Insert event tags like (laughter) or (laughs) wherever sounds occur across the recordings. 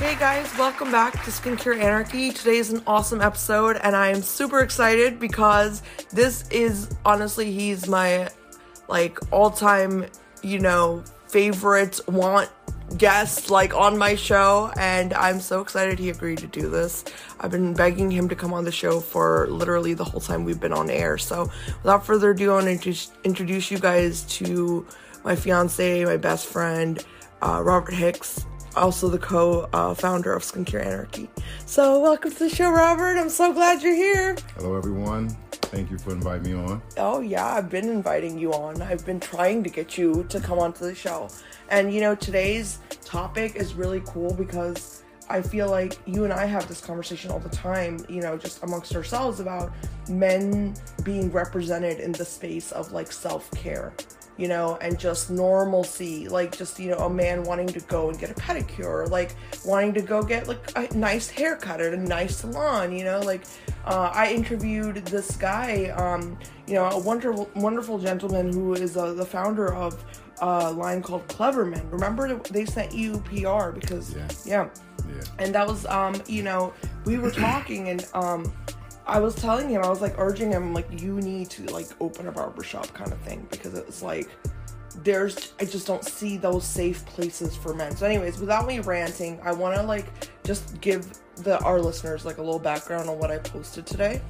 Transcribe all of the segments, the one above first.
Hey guys, welcome back to Skincare Anarchy. Today is an awesome episode, and I am super excited because this is honestly, he's my like all time, you know, favorite want guest like on my show and I'm so excited he agreed to do this. I've been begging him to come on the show for literally the whole time we've been on air. So without further ado, I want to introduce you guys to my fiance, my best friend, uh, Robert Hicks also the co-founder uh, of Skincare Anarchy. So welcome to the show, Robert. I'm so glad you're here. Hello, everyone. Thank you for inviting me on. Oh yeah, I've been inviting you on. I've been trying to get you to come onto the show. And you know, today's topic is really cool because I feel like you and I have this conversation all the time, you know, just amongst ourselves about men being represented in the space of like self-care you know, and just normalcy, like just, you know, a man wanting to go and get a pedicure, like wanting to go get like a nice haircut at a nice salon, you know, like uh, I interviewed this guy, um, you know, a wonderful, wonderful gentleman who is uh, the founder of a line called Cleverman. Remember they sent you PR because, yeah. yeah. yeah. And that was, um, you know, we were talking and, um, I was telling him, I was like urging him, like, you need to like open a barbershop kind of thing because it was like, there's, I just don't see those safe places for men. So, anyways, without me ranting, I want to like just give the our listeners like a little background on what I posted today.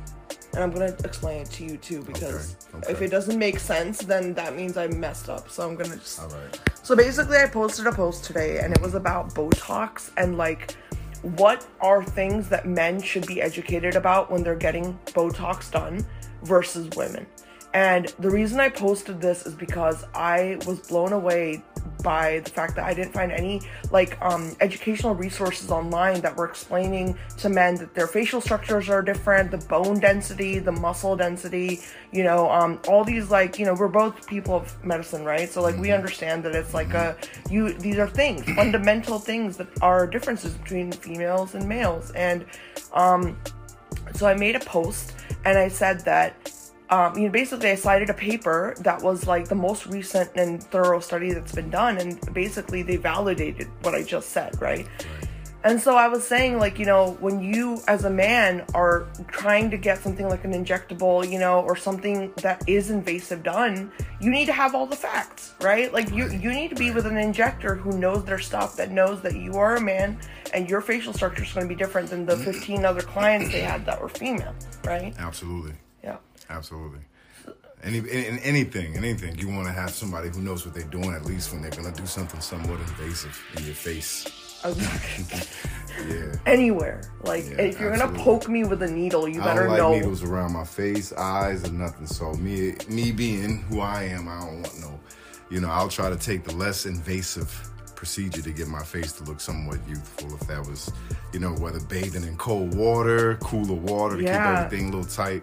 And I'm gonna explain it to you too because okay, okay. if it doesn't make sense, then that means I messed up. So I'm gonna just. Alright. So basically, I posted a post today, and it was about Botox and like what are things that men should be educated about when they're getting Botox done versus women. And the reason I posted this is because I was blown away by the fact that I didn't find any like um, educational resources online that were explaining to men that their facial structures are different, the bone density, the muscle density, you know, um, all these like you know we're both people of medicine, right? So like we mm-hmm. understand that it's like a you these are things (clears throat) fundamental things that are differences between females and males, and um, so I made a post and I said that um, you know, basically I cited a paper that was like the most recent and thorough study that's been done, and basically they validated what I just said, right? right? And so I was saying, like, you know, when you as a man are trying to get something like an injectable, you know, or something that is invasive done, you need to have all the facts, right? Like, you you need to be with an injector who knows their stuff, that knows that you are a man and your facial structure is going to be different than the 15 other clients they had that were female, right? Absolutely. Absolutely. Any, in anything, anything, you want to have somebody who knows what they're doing at least when they're gonna do something somewhat invasive in your face. (laughs) yeah. Anywhere, like yeah, if you're absolutely. gonna poke me with a needle, you better I don't like know. needles around my face, eyes, or nothing. So me, me being who I am, I don't want no. You know, I'll try to take the less invasive procedure to get my face to look somewhat youthful. If that was, you know, whether bathing in cold water, cooler water to yeah. keep everything a little tight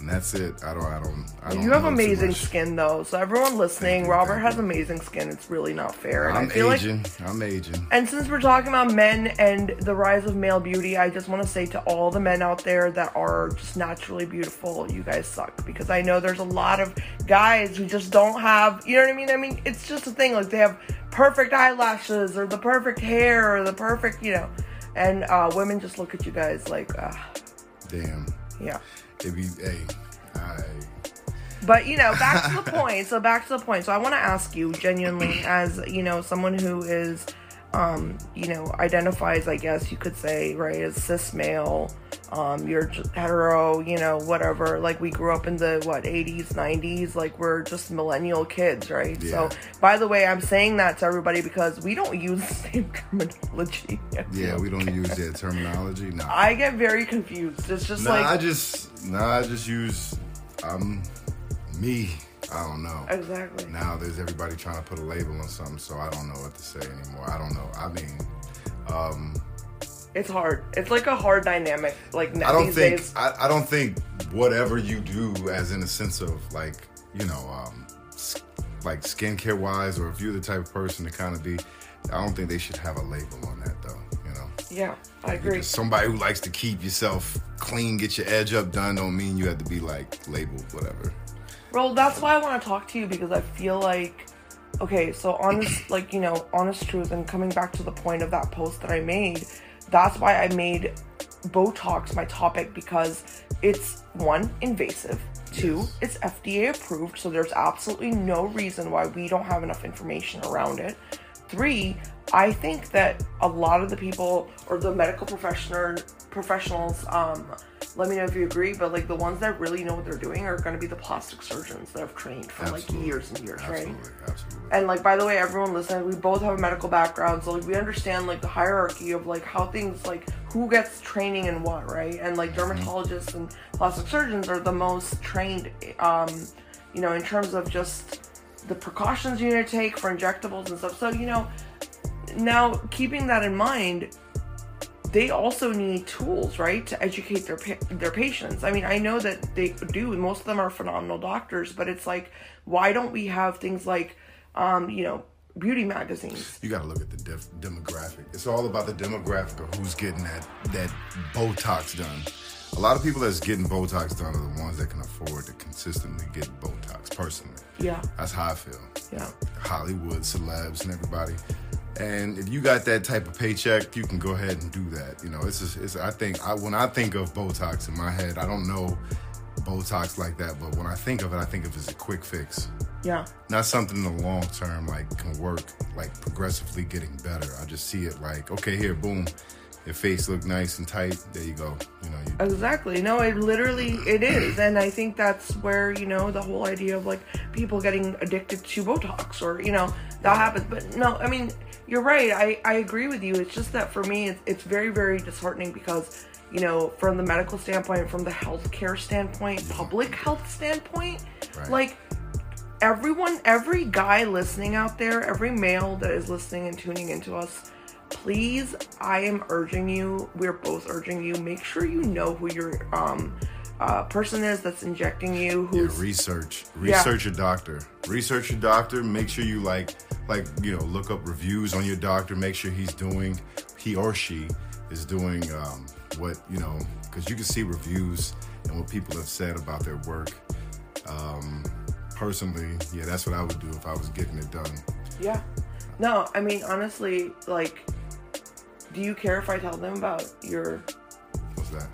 and that's it. I don't. I don't. I don't you have amazing skin, though. So everyone listening, Robert has amazing skin. It's really not fair. And I'm I feel aging. Like, I'm aging. And since we're talking about men and the rise of male beauty, I just want to say to all the men out there that are just naturally beautiful, you guys suck. Because I know there's a lot of guys who just don't have. You know what I mean? I mean, it's just a thing. Like they have perfect eyelashes or the perfect hair or the perfect, you know. And uh, women just look at you guys like, uh, damn. Yeah it be hey, I. But you know, back to the (laughs) point. So back to the point. So I want to ask you genuinely, as you know, someone who is, um, you know, identifies, I guess you could say, right, as cis male. Um, you're hetero, you know, whatever. Like we grew up in the what 80s, 90s. Like we're just millennial kids, right? Yeah. So, by the way, I'm saying that to everybody because we don't use (laughs) the same terminology. Yeah, we don't use that terminology. No, I get very confused. It's just nah, like I just Nah, I just use um me. I don't know. Exactly. Now there's everybody trying to put a label on something, so I don't know what to say anymore. I don't know. I mean, um, it's hard. It's like a hard dynamic. Like I don't think days. I, I don't think whatever you do, as in a sense of like you know, um, like skincare wise, or if you're the type of person to kind of be, I don't think they should have a label on that though. You know. Yeah, I agree. somebody who likes to keep yourself clean, get your edge up done, don't mean you have to be like labeled whatever. Well, that's why I want to talk to you because I feel like okay, so honest, like, you know, honest truth, and coming back to the point of that post that I made, that's why I made Botox my topic because it's one, invasive, two, Yes. it's FDA approved, so there's absolutely no reason why we don't have enough information around it. Three, I think that a lot of the people or the medical professional professionals, um, let me know if you agree, but like the ones that really know what they're doing are going to be the plastic surgeons that have trained for like years and years, right? Absolutely, absolutely. And like by the way, everyone listening, we both have a medical background, so like we understand like the hierarchy of like how things like who gets training and what, right? And like dermatologists and plastic surgeons are the most trained, um, you know, in terms of just the precautions you need to take for injectables and stuff. So you know, now keeping that in mind, they also need tools, right, to educate their pa- their patients. I mean, I know that they do. Most of them are phenomenal doctors, but it's like, why don't we have things like, um, you know, beauty magazines? you got to look at the def- demographic. It's all about the demographic of who's getting that that Botox done. A lot of people that's getting Botox done are the ones that can afford to consistently get Botox. Personally, Yeah, that's how I feel. yeah, Hollywood celebs and everybody. And if you got that type of paycheck, you can go ahead and do that. You know, it's just, it's. I think I, when I think of Botox in my head, I don't know Botox like that, but when I think of it, I think of it as a quick fix yeah, not something in the long term like can work like progressively getting better. I just see it like, okay, here, boom, your face look nice and tight. There you go. You know, you, exactly. No, it literally it is, and I think that's where you know the whole idea of like people getting addicted to Botox or you know that happens. But no, I mean you're right. I I agree with you. It's just that for me, it's, it's very very disheartening because you know from the medical standpoint, from the healthcare standpoint, public health standpoint, Right. like everyone, every guy listening out there, every male that is listening and tuning into us, please, I am urging you, we're both urging you, make sure you know who your um uh, person is that's injecting you, yeah, who's research, Yeah. research your doctor, research your doctor. Make sure you like, like you know, look up reviews on your doctor. Make sure he's doing, he or she is doing um, what you know, because you can see reviews and what people have said about their work. Um, personally, yeah, that's what I would do if I was getting it done. yeah. No, I mean honestly, like, do you care if I tell them about your What's that?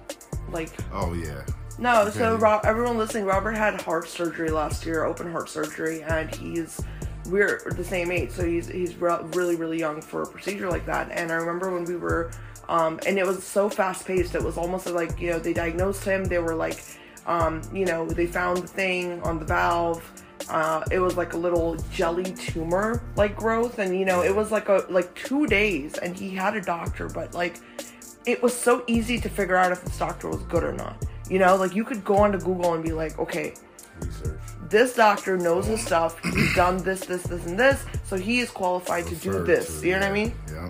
like Oh yeah. No, so Okay. Ro- everyone listening, Robert had heart surgery last year, open heart surgery, and he's we're the same age, so he's he's re- really really young for a procedure like that. And I remember when we were, um, and it was so fast paced. It was almost like you know they diagnosed him. They were like, um, you know, they found the thing on the valve. Uh, it was like a little jelly tumor like growth, and you know it was like a like two days, and he had a doctor, but like it was so easy to figure out if this doctor was good or not. You know, like you could go onto Google and be like, okay, Research. this doctor knows his stuff. He's done this, this, this, and this, so he is qualified to do this. to, You know what I mean? Yeah.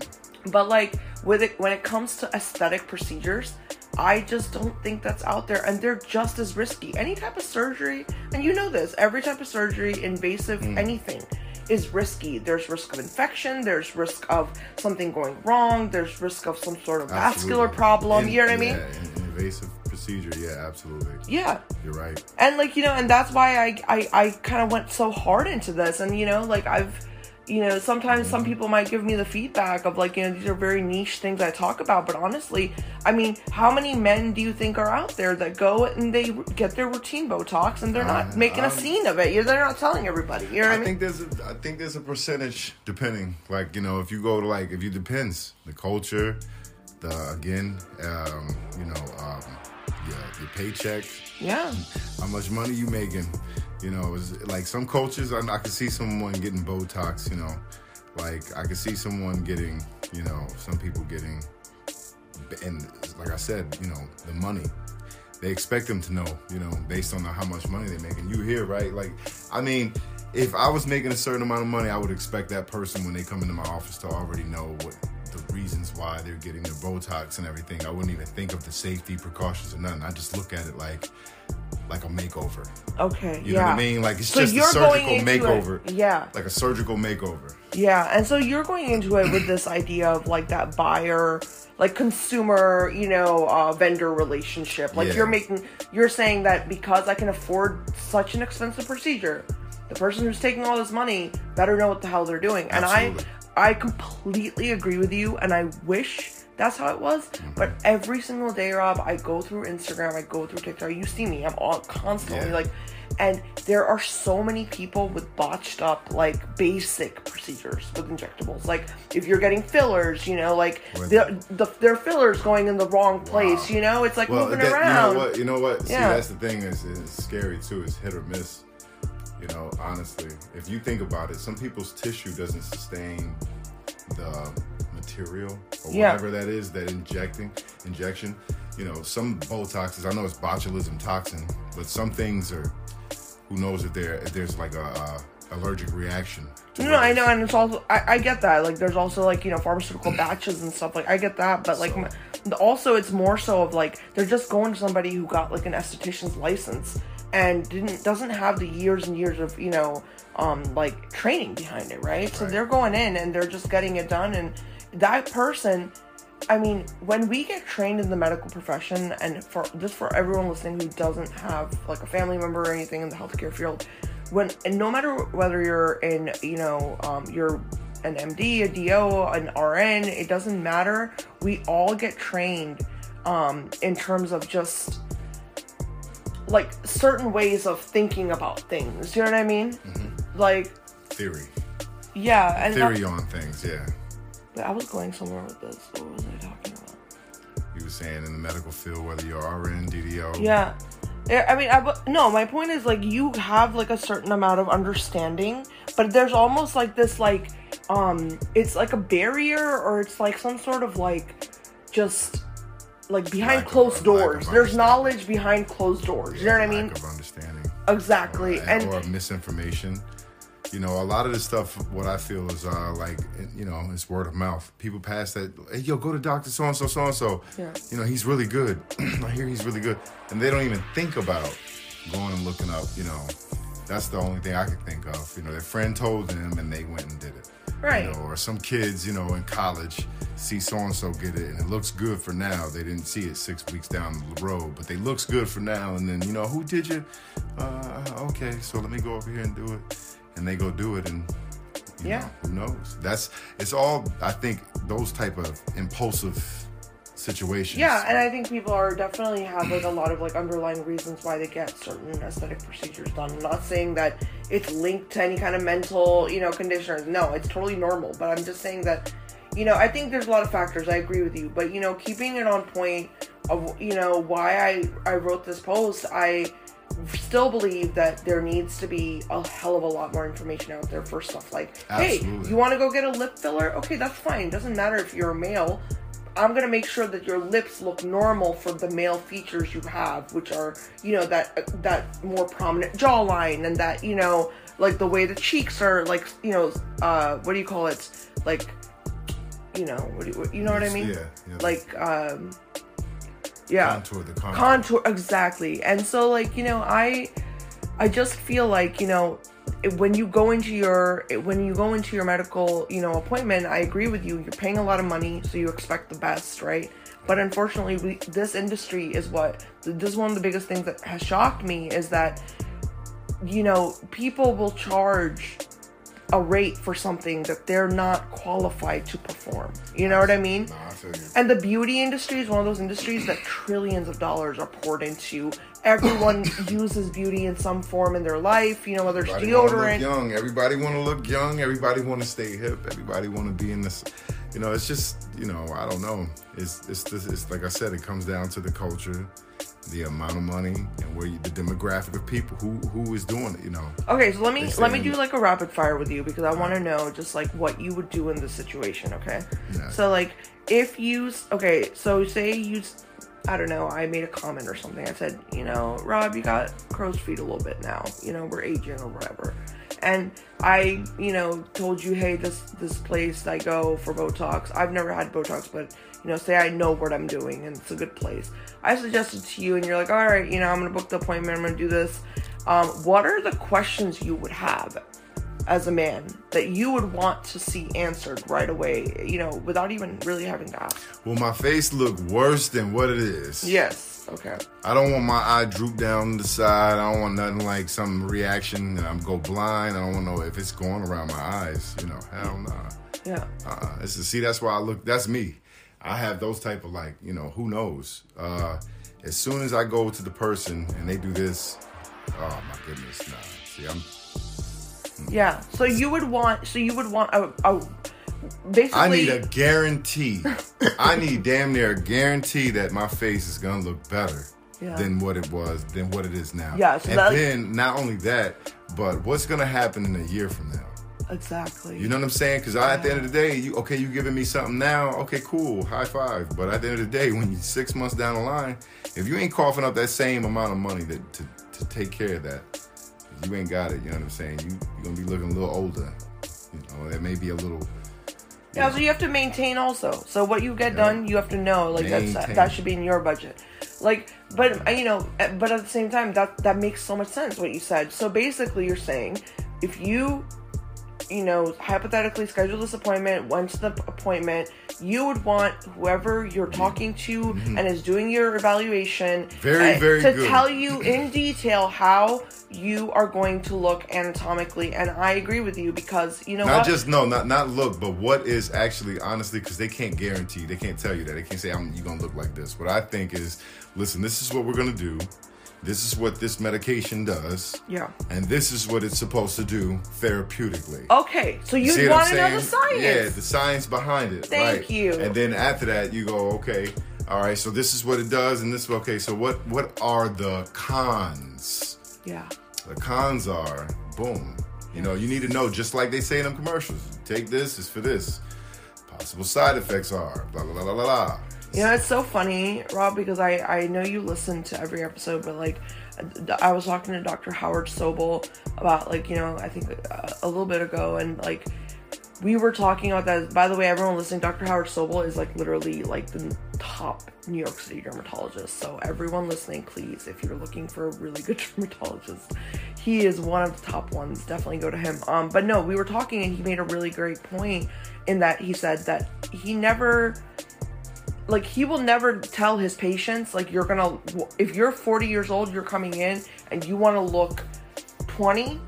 But like with it, when it comes to aesthetic procedures, I just don't think that's out there, and they're just as risky. Any type of surgery, and you know this, every type of surgery, invasive, Mm. anything, is risky. There's risk of infection. There's risk of something going wrong. There's risk of some sort of vascular problem. In- you know what I mean? Yeah, in- invasive procedure. Yeah, absolutely. Yeah. You're right. and like you know and that's why i i, I kind of went so hard into this and you know like i've you know sometimes some people might give me the feedback of like you know these are very niche things i talk about but honestly i mean how many men do you think are out there that go and they get their routine botox and they're not Uh, making a scene of it You- they're not telling everybody you know what i, I mean think there's a, I think there's a percentage depending. Like you know, if you go to like if you depends the culture, the again, um, you know, um, yeah, your paycheck, yeah how much money you making. You know, it's like some cultures, I, I could see someone getting Botox. You know, like I could see someone getting, you know, some people getting, and like I said, you know, the money. They expect them to know, you know, based on how much money they're making. You hear, right? Like, I mean, if I was making a certain amount of money, I would expect that person when they come into my office to already know what the reasons why they're getting their Botox and everything. I wouldn't even think of the safety precautions or nothing. I just look at it like, like a makeover. okay You yeah know what I mean? Like it's So just a surgical into it- makeover. yeah Like a surgical makeover. Yeah, and so you're going into it with this idea of like that buyer, like consumer, you know, uh, vendor relationship. Like Yeah. you're making, you're saying that because I can afford such an expensive procedure, the person who's taking all this money better know what the hell they're doing. And I I completely agree with you and I wish that's how it was. Mm-hmm. But every single day, Rob, I go through Instagram, I go through TikTok. You see me, I'm all constantly Yeah. like and there are so many people with botched up like basic procedures with injectables. Like if you're getting fillers, you know, like the, the their fillers going in the wrong place, Wow. you know, it's like Well, moving that- around. you know what? You know what? See, Yeah. that's the thing is, is scary too. Is hit or miss. You know, honestly, if you think about it, some people's tissue doesn't sustain the material or Yeah. whatever that is that injecting injection. You know, some Botoxes. I know it's botulism toxin, but some things are. Who knows if there if there's like a, a allergic reaction? to No, I know, and it's also I, I get that. Like, there's also like you know pharmaceutical (clears throat) batches and stuff. Like, I get that, but like, So- m- also it's more so of like they're just going to somebody who got like an esthetician's license and didn't doesn't have the years and years of you know um like training behind it, right? So they're going in and they're just getting it done, and that person. I mean, when we get trained in the medical profession, and for just for everyone listening who doesn't have like a family member or anything in the healthcare field, when and no matter whether you're in, you know, um, you're an MD, a DO, an RN, it doesn't matter. We all get trained um, in terms of just like certain ways of thinking about things. You know what I mean? Like, theory, yeah, and theory on things. Yeah, But I was going somewhere with this. What was I talking about? you were saying in the medical field, whether you're RN, DDO. Yeah. Yeah, I mean, I, no, my point is like you have like a certain amount of understanding, but there's almost like this like, um, it's like a barrier or it's like some sort of like, just like behind closed doors. There's knowledge behind closed doors. You know what I mean? Of understanding. Exactly. or, And or misinformation. You know, a lot of this stuff, what I feel is uh, like, you know, it's word of mouth. People pass that, hey, yo, go to Doctor So and So, so and so. You know, he's really good. (clears throat) I hear he's really good, and they don't even think about going and looking up. You know, that's the only thing I could think of. You know, their friend told them, and they went and did it. Right. You know, or some kids, you know, in college see so and so get it, and it looks good for now. They didn't see it six weeks down the road, but they looks good for now. And then, you know, who did you? Uh, okay, so let me go over here and do it, and they go do it, and you Yeah. know, who knows? That's it's all. I think those type of impulsive situations. yeah, and I think people are definitely have like a lot of like underlying reasons why they get certain aesthetic procedures done. I'm not saying that it's linked to any kind of mental, you know, condition. or- No, it's totally normal. But I'm just saying that, you know, I think there's a lot of factors. I agree with you, but you know, keeping it on point of you know why I I wrote this post, I still believe that there needs to be a hell of a lot more information out there for stuff like, hey, you want to go get a lip filler? Okay, that's fine. Doesn't matter if you're a male. I'm gonna make sure that your lips look normal for the male features you have, which are, you know, that that more prominent jawline and that, you know, like the way the cheeks are, like, you know, uh, what do you call it? Like, you know, what do you, you know what I mean? Yeah, yeah. Like, um, yeah. Contour the contour. contour exactly. And so like you know i i just feel like you know when you go into your when you go into your medical you know appointment i agree with you you're paying a lot of money so you expect the best right? But unfortunately we, this industry is what this is one of the biggest things that has shocked me is that you know people will charge a rate for something that they're not qualified to perform you know what i mean I and the beauty industry is one of those industries that trillions of dollars are poured into. Everyone (coughs) uses beauty in some form in their life, you know, whether it's Everybody wanna look deodorant. young. Everybody want to look young. Everybody want to stay hip. Everybody want to be in this. You know, it's just you know, I don't know. It's it's this. It's like I said, it comes down to the culture, the amount of money, and where you, the demographic of people who who is doing it. You know, Okay, so let me let me do like a rapid fire with you because I want to know just like what you would do in this situation, okay? Yeah. So like if you okay, so say you I don't know, I made a comment or something. I said, you know, Rob, you got crow's feet a little bit now. You know, we're aging or whatever. And I, you know, told you, hey, this this place I go for Botox. I've never had Botox, but you know, say I know what I'm doing and it's a good place. I suggested to you, and you're like, all right, you know, I'm gonna book the appointment. I'm gonna do this. Um, what are the questions you would have as a man that you would want to see answered right away, you know, without even really having to ask? Will my face look worse than what it is? Yes. Okay. I don't want my eye droop down the side. I don't want nothing like some reaction and I'm go blind. I don't want to know if it's going around my eyes. You know, hell nah. Yeah. Uh, it's see, that's why I look. That's me. I have those type of like, you know, who knows. Uh, as soon as I go to the person and they do this, oh my goodness, nah. See, I'm Yeah. So you would want. So you would want a. a basically. I need a guarantee. (laughs) I need damn near a guarantee that my face is gonna look better Yeah. than what it was, than what it is now. Yeah, so and that- then not only that, but what's gonna happen in a year from now? exactly. You know what I'm saying? Because at the end of the day, you okay, you giving me something now, okay, cool, high five. But at the end of the day, when you six months down the line, if you ain't coughing up that same amount of money that to, to take care of that, you ain't got it. You know what I'm saying? You you're gonna be looking a little older. You know, that may be a little. Yeah, so you have to maintain also. So what you get done, you have to know like that's that should be in your budget. Like, but uh, you know, uh, but at the same time, that that makes so much sense what you said. So basically, you're saying if you, you know, hypothetically schedule this appointment, went to the appointment, you would want whoever you're talking to and is doing your evaluation, Mm-hmm. Very, uh, very to good. tell you in detail how you are going to look anatomically. And I agree with you because you know Not what? just no, not not look, but what is actually honestly because they can't guarantee, they can't tell you that. They can't say I'm you gonna look like this. What I think is, listen, this is what we're gonna do. This is what this medication does. yeah. And this is what it's supposed to do therapeutically. Okay, so You you see would what want to know the science. Yeah, the science behind it. Thank right. you. And then after that, you go, okay, all right. So this is what it does, and this. Okay, so what? What are the cons? yeah. The cons are, boom. You know, you need to know, just like they say in them commercials. Take this, it's for this. Possible side effects are, blah blah blah blah blah. You know, it's so funny, Rob, because I I know you listen to every episode, but like, I was talking to Dr. Howard Sobel about like you know I think uh, a little bit ago, and like we were talking about that. By the way, everyone listening, Dr. Howard Sobel is like literally like the top New York City dermatologist. So everyone listening, please, if you're looking for a really good (laughs) dermatologist, he is one of the top ones. Definitely go to him. Um, but no, we were talking, and he made a really great point in that he said that he never like he will never tell his patients like you're gonna if you're 40 years old you're coming in and you want to look 20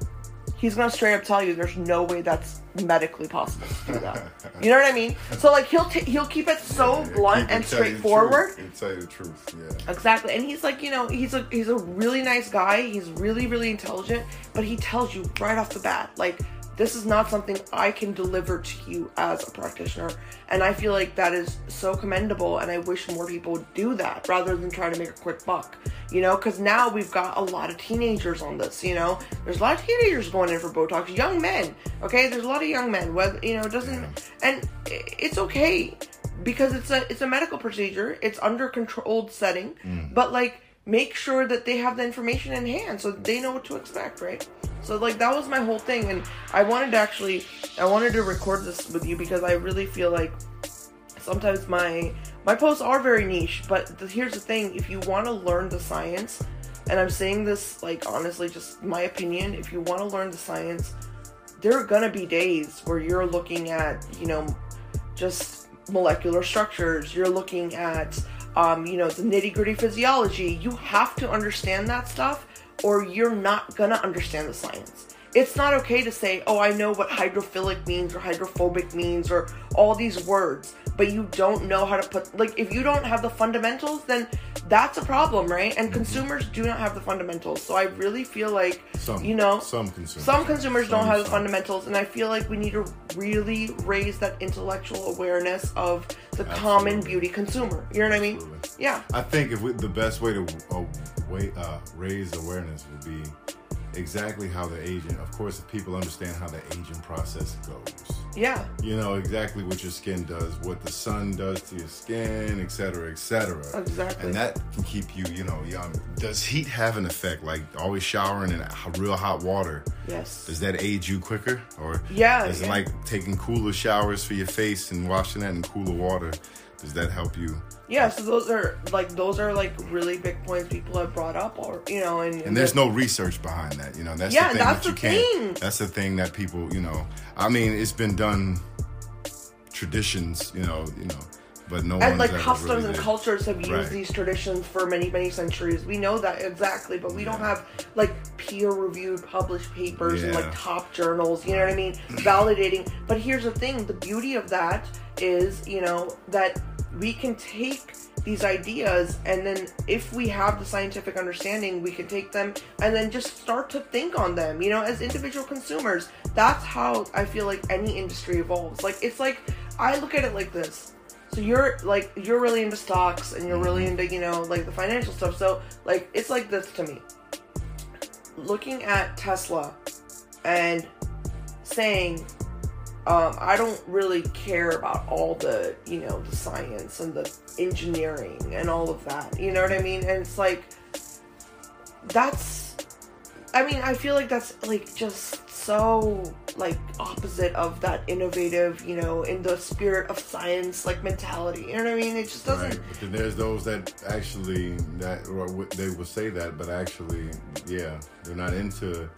he's gonna straight up tell you there's no way that's medically possible to do that you know what i mean so like he'll t- he'll keep it so Yeah, blunt and tell you the straightforward. He'll tell you the truth. Yeah. Exactly. And he's like, you know, he's a he's a really nice guy. He's really really intelligent, but he tells you right off the bat like this is not something I can deliver to you as a practitioner. And I feel like that is so commendable and I wish more people would do that rather than try to make a quick buck. You know, cuz now we've got a lot of teenagers on this, you know. There's a lot of teenagers going in for botox, young men. Okay? There's a lot of young men whether, you know, it doesn't and it's okay because it's a it's a medical procedure it's under controlled setting mm. but like make sure that they have the information in hand so they know what to expect right so like that was my whole thing and i wanted to actually i wanted to record this with you because i really feel like sometimes my my posts are very niche but the, here's the thing if you want to learn the science and i'm saying this like honestly just my opinion if you want to learn the science there are gonna be days where you're looking at you know just molecular structures you're looking at um, you know the nitty-gritty physiology you have to understand that stuff or you're not gonna understand the science it's not okay to say oh i know what hydrophilic means or hydrophobic means or all these words but you don't know how to put like if you don't have the fundamentals then that's a problem right? And consumers do not have the fundamentals. So i really feel like Some, you know some consumers. some consumers don't Some- have the fundamentals and i feel like we need to really raise that intellectual awareness of the common beauty consumer. You know what i mean? Absolutely. yeah. I think if we, the best way to uh, way, uh, raise awareness would be exactly how the aging. Of course, people understand how the aging process goes, yeah you know exactly what your skin does, what the sun does to your skin, et cetera, et cetera. Exactly. And that can keep you, you know, young. Does heat have an effect? Like always showering in real hot water. yes Does that age you quicker, or Yeah, Is it like taking cooler showers for your face and washing that in cooler water? Does that help you? Yeah, so those are like those are like really big points people have brought up, or you know, and, And there's no research behind that, you know. That's Yeah, the thing that's that you the can't. thing. That's the thing that people, you know. I mean, it's been done traditions, you know, you know, but no one and like customs really and did. cultures have used Right. these traditions for many many centuries we know that exactly but we don't have like peer reviewed published papers and like top journals you know what i mean validating but here's the thing the beauty of that is you know that we can take these ideas and then if we have the scientific understanding we can take them and then just start to think on them you know as individual consumers. That's how i feel like any industry evolves. Like it's like i look at it like this. So you're like you're really into stocks and you're really mm-hmm. into you know like the financial stuff. So like it's like this to me. Looking at tesla and saying um, I don't really care about all the, you know, the science and the engineering and all of that. You know what I mean? And it's like, that's, I mean, I feel like that's like just so like opposite of that innovative, you know, in the spirit of science like mentality. You know what I mean? It just doesn't. Right, but then there's those that actually that or they will say that, but actually, yeah, they're not into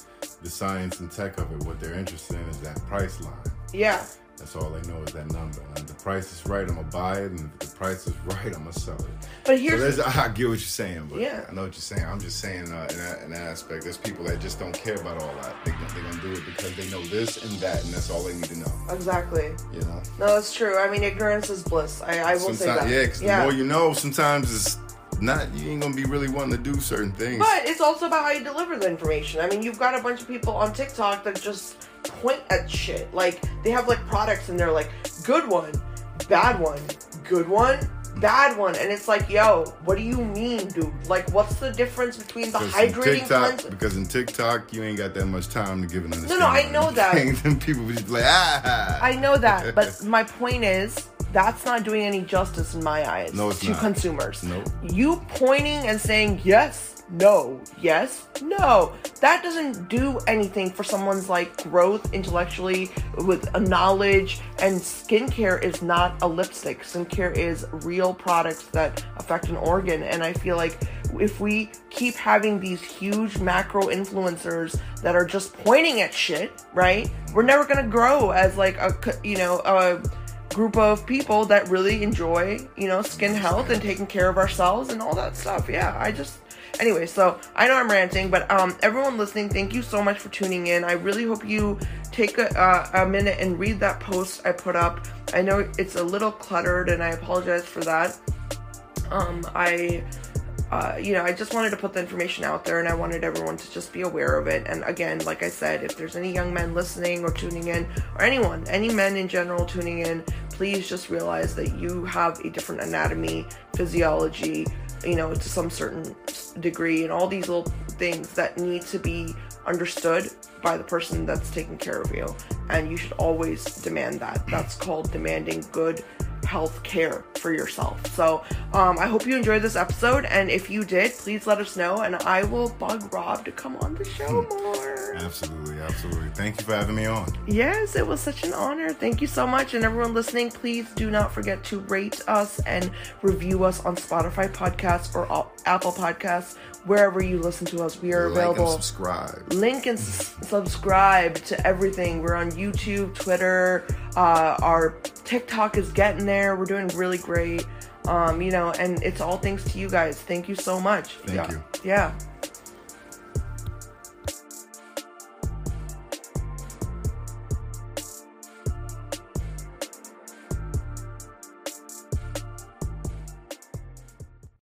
the science and tech of it. What they're interested in is that price line. Yeah. That's all they know is that number. And if the price is right, I'm gonna buy it, and if the price is right, I'm gonna sell it. But here's there's, (laughs) I get what you're saying, but Yeah. I know what you're saying. I'm just saying uh, in, that, in that aspect, there's people that just don't care about all that. They, they're gonna do it because they know this and that, and that's all they need to know. exactly. You know. No, that's true. I mean, ignorance is bliss. I, I will say that. Yeah, because the more you know, sometimes it's not. You ain't gonna be really wanting to do certain things. But it's also about how you deliver the information. I mean, you've got a bunch of people on TikTok that just point at shit. Like, they have like products and they're like, good one, bad one, good one, bad one. And it's like, yo, what do you mean, dude? Like, what's the difference between the Because in hydrating TikTok, cleanser? because in TikTok, you ain't got that much time to give an understanding. no, no I know that. Then (laughs) people just like, ah. I know that, but (laughs) my point is, that's not doing any justice in my eyes No, it's to not. consumers. Nope. You pointing and saying yes, no, yes, no. That doesn't do anything for someone's like growth intellectually with a knowledge and skincare is not a lipstick. Skincare is real products that affect an organ and I feel like if we keep having these huge macro influencers that are just pointing at shit, right? We're never going to grow as like a you know, a group of people that really enjoy, you know, skin health and taking care of ourselves and all that stuff. Yeah, I just anyway, so I know I'm ranting, but um everyone listening, thank you so much for tuning in. I really hope you take a, uh, a minute and read that post I put up. I know it's a little cluttered and I apologize for that. Um I uh, you know, I just wanted to put the information out there and I wanted everyone to just be aware of it. And again, like I said, if there's any young men listening or tuning in, or anyone, any men in general tuning in, please just realize that you have a different anatomy, physiology, you know, to some certain degree, and all these little things that need to be understood by the person that's taking care of you. And you should always demand that. That's called demanding good health care for yourself. So um, I hope you enjoyed this episode, and if you did, please let us know, and I will bug Rob to come on the show more. Absolutely, absolutely. Thank you for having me on. Yes, it was such an honor. Thank you so much, and everyone listening, please do not forget to rate us and review us on Spotify podcasts or Apple Podcasts, wherever you listen to us. We are Like and available subscribe. link and s- subscribe to everything. We're on YouTube, Twitter. Uh, our TikTok is getting there. We're doing really great. Um, you know, and it's all thanks to you guys. Thank you so much. Thank yeah. you. Yeah.